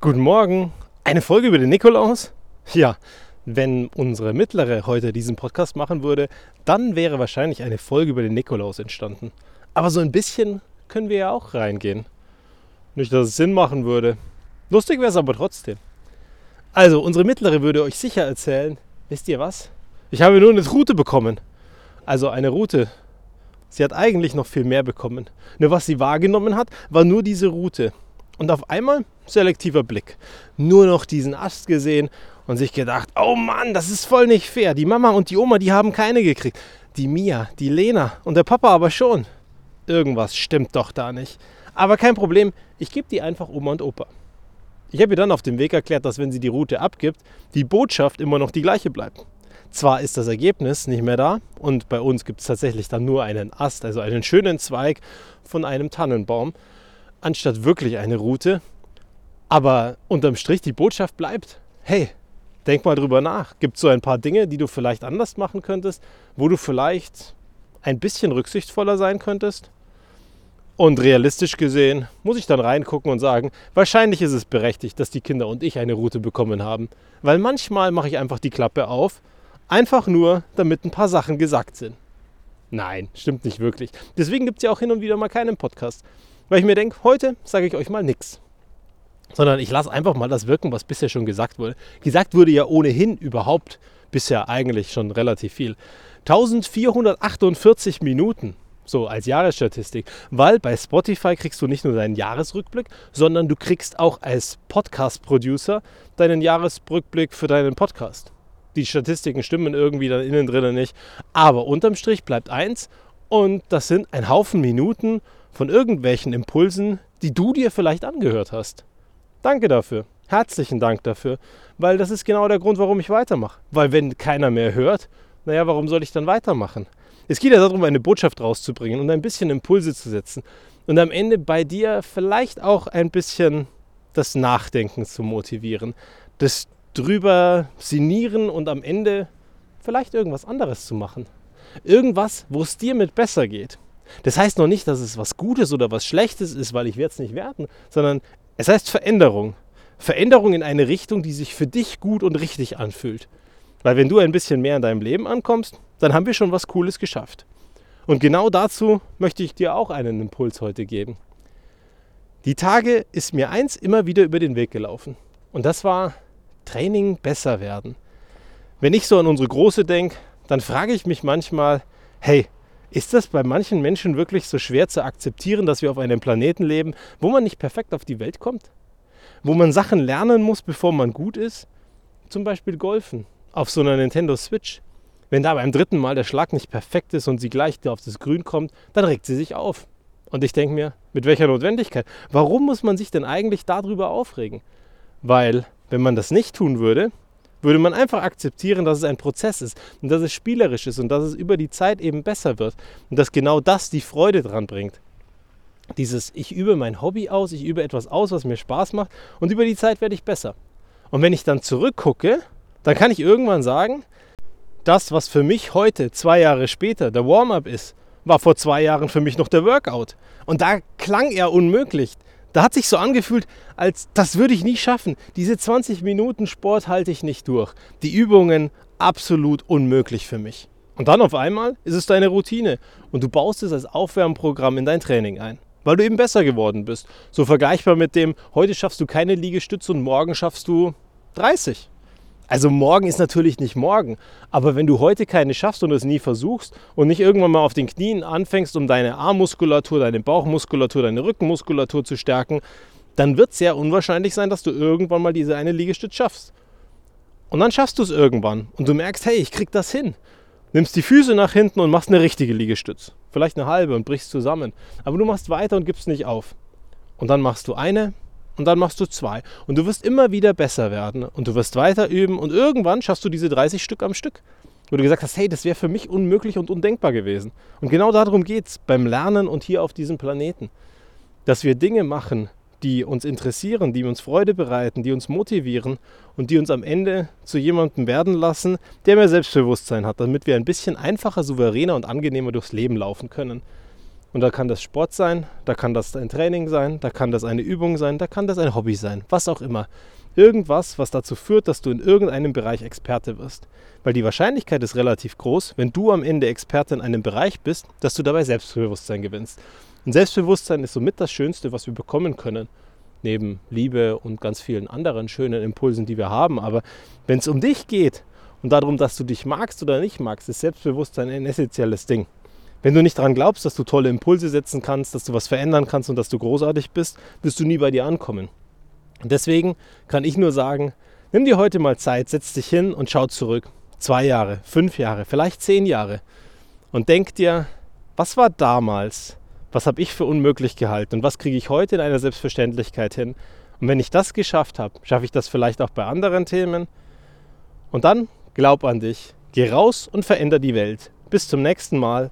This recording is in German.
Guten Morgen. Eine Folge über den Nikolaus? Ja, wenn unsere mittlere heute diesen Podcast machen würde, dann wäre wahrscheinlich eine Folge über den Nikolaus entstanden. Aber so ein bisschen können wir ja auch reingehen. Nicht, dass es Sinn machen würde. Lustig wäre es aber trotzdem. Also, unsere mittlere würde euch sicher erzählen, wisst ihr was? Ich habe nur eine Route bekommen. Also eine Route. Sie hat eigentlich noch viel mehr bekommen. Nur was sie wahrgenommen hat, war nur diese Route. Und auf einmal selektiver Blick. Nur noch diesen Ast gesehen und sich gedacht, oh Mann, das ist voll nicht fair. Die Mama und die Oma, die haben keine gekriegt. Die Mia, die Lena und der Papa aber schon. Irgendwas stimmt doch da nicht. Aber kein Problem, ich gebe die einfach Oma und Opa. Ich habe ihr dann auf dem Weg erklärt, dass wenn sie die Route abgibt, die Botschaft immer noch die gleiche bleibt. Zwar ist das Ergebnis nicht mehr da und bei uns gibt es tatsächlich dann nur einen Ast, also einen schönen Zweig von einem Tannenbaum anstatt wirklich eine Route. Aber unterm Strich die Botschaft bleibt, hey, denk mal drüber nach. Gibt es so ein paar Dinge, die du vielleicht anders machen könntest, wo du vielleicht ein bisschen rücksichtsvoller sein könntest? Und realistisch gesehen muss ich dann reingucken und sagen, wahrscheinlich ist es berechtigt, dass die Kinder und ich eine Route bekommen haben. Weil manchmal mache ich einfach die Klappe auf, einfach nur, damit ein paar Sachen gesagt sind. Nein, stimmt nicht wirklich. Deswegen gibt es ja auch hin und wieder mal keinen Podcast. Weil ich mir denke, heute sage ich euch mal nichts. Sondern ich lasse einfach mal das wirken, was bisher schon gesagt wurde. Gesagt wurde ja ohnehin überhaupt bisher eigentlich schon relativ viel. 1448 Minuten, so als Jahresstatistik. Weil bei Spotify kriegst du nicht nur deinen Jahresrückblick, sondern du kriegst auch als Podcast-Producer deinen Jahresrückblick für deinen Podcast. Die Statistiken stimmen irgendwie dann innen drinnen nicht. Aber unterm Strich bleibt eins und das sind ein Haufen Minuten von irgendwelchen Impulsen, die du dir vielleicht angehört hast. Danke dafür. Herzlichen Dank dafür, weil das ist genau der Grund, warum ich weitermache. Weil wenn keiner mehr hört, naja, warum soll ich dann weitermachen? Es geht ja darum, eine Botschaft rauszubringen und ein bisschen Impulse zu setzen und am Ende bei dir vielleicht auch ein bisschen das Nachdenken zu motivieren, das drüber sinnieren und am Ende vielleicht irgendwas anderes zu machen. Irgendwas, wo es dir mit besser geht. Das heißt noch nicht, dass es was Gutes oder was Schlechtes ist, weil ich werde es nicht werten, sondern es heißt Veränderung. Veränderung in eine Richtung, die sich für dich gut und richtig anfühlt. Weil wenn du ein bisschen mehr in deinem Leben ankommst, dann haben wir schon was Cooles geschafft. Und genau dazu möchte ich dir auch einen Impuls heute geben. Die Tage ist mir eins immer wieder über den Weg gelaufen. Und das war Training besser werden. Wenn ich so an unsere Große denke, dann frage ich mich manchmal, hey, ist das bei manchen Menschen wirklich so schwer zu akzeptieren, dass wir auf einem Planeten leben, wo man nicht perfekt auf die Welt kommt? Wo man Sachen lernen muss, bevor man gut ist? Zum Beispiel Golfen auf so einer Nintendo Switch. Wenn da beim dritten Mal der Schlag nicht perfekt ist und sie gleich auf das Grün kommt, dann regt sie sich auf. Und ich denke mir, mit welcher Notwendigkeit? Warum muss man sich denn eigentlich darüber aufregen? Weil, wenn man das nicht tun würde, würde man einfach akzeptieren, dass es ein Prozess ist und dass es spielerisch ist und dass es über die Zeit eben besser wird und dass genau das die Freude dran bringt. Dieses, ich übe mein Hobby aus, ich übe etwas aus, was mir Spaß macht und über die Zeit werde ich besser. Und wenn ich dann zurückgucke, dann kann ich irgendwann sagen, das, was für mich heute, zwei Jahre später, der Warm-up ist, war vor zwei Jahren für mich noch der Workout. Und da klang er unmöglich. Da hat sich so angefühlt, als das würde ich nie schaffen. Diese 20 Minuten Sport halte ich nicht durch. Die Übungen absolut unmöglich für mich. Und dann auf einmal ist es deine Routine und du baust es als Aufwärmprogramm in dein Training ein, weil du eben besser geworden bist. So vergleichbar mit dem, heute schaffst du keine Liegestütze und morgen schaffst du 30. Also morgen ist natürlich nicht morgen, aber wenn du heute keine schaffst und es nie versuchst und nicht irgendwann mal auf den Knien anfängst, um deine Armmuskulatur, deine Bauchmuskulatur, deine Rückenmuskulatur zu stärken, dann wird es sehr unwahrscheinlich sein, dass du irgendwann mal diese eine Liegestütz schaffst. Und dann schaffst du es irgendwann und du merkst, hey, ich krieg das hin. Nimmst die Füße nach hinten und machst eine richtige Liegestütz. Vielleicht eine halbe und brichst zusammen. Aber du machst weiter und gibst nicht auf. Und dann machst du eine, und dann machst du zwei. Und du wirst immer wieder besser werden und du wirst weiter üben und irgendwann schaffst du diese 30 Stück am Stück. Wo du gesagt hast, hey, das wäre für mich unmöglich und undenkbar gewesen. Und genau darum geht es beim Lernen und hier auf diesem Planeten. Dass wir Dinge machen, die uns interessieren, die uns Freude bereiten, die uns motivieren und die uns am Ende zu jemandem werden lassen, der mehr Selbstbewusstsein hat, damit wir ein bisschen einfacher, souveräner und angenehmer durchs Leben laufen können. Und da kann das Sport sein, da kann das ein Training sein, da kann das eine Übung sein, da kann das ein Hobby sein, was auch immer. Irgendwas, was dazu führt, dass du in irgendeinem Bereich Experte wirst. Weil die Wahrscheinlichkeit ist relativ groß, wenn du am Ende Experte in einem Bereich bist, dass du dabei Selbstbewusstsein gewinnst. Und Selbstbewusstsein ist somit das Schönste, was wir bekommen können. Neben Liebe und ganz vielen anderen schönen Impulsen, die wir haben. Aber wenn es um dich geht und darum, dass du dich magst oder nicht magst, ist Selbstbewusstsein ein essentielles Ding. Wenn du nicht daran glaubst, dass du tolle Impulse setzen kannst, dass du was verändern kannst und dass du großartig bist, wirst du nie bei dir ankommen. Und deswegen kann ich nur sagen, nimm dir heute mal Zeit, setz dich hin und schau zurück. Zwei Jahre, fünf Jahre, vielleicht zehn Jahre. Und denk dir, was war damals? Was habe ich für unmöglich gehalten? Und was kriege ich heute in einer Selbstverständlichkeit hin? Und wenn ich das geschafft habe, schaffe ich das vielleicht auch bei anderen Themen. Und dann glaub an dich, geh raus und veränder die Welt. Bis zum nächsten Mal,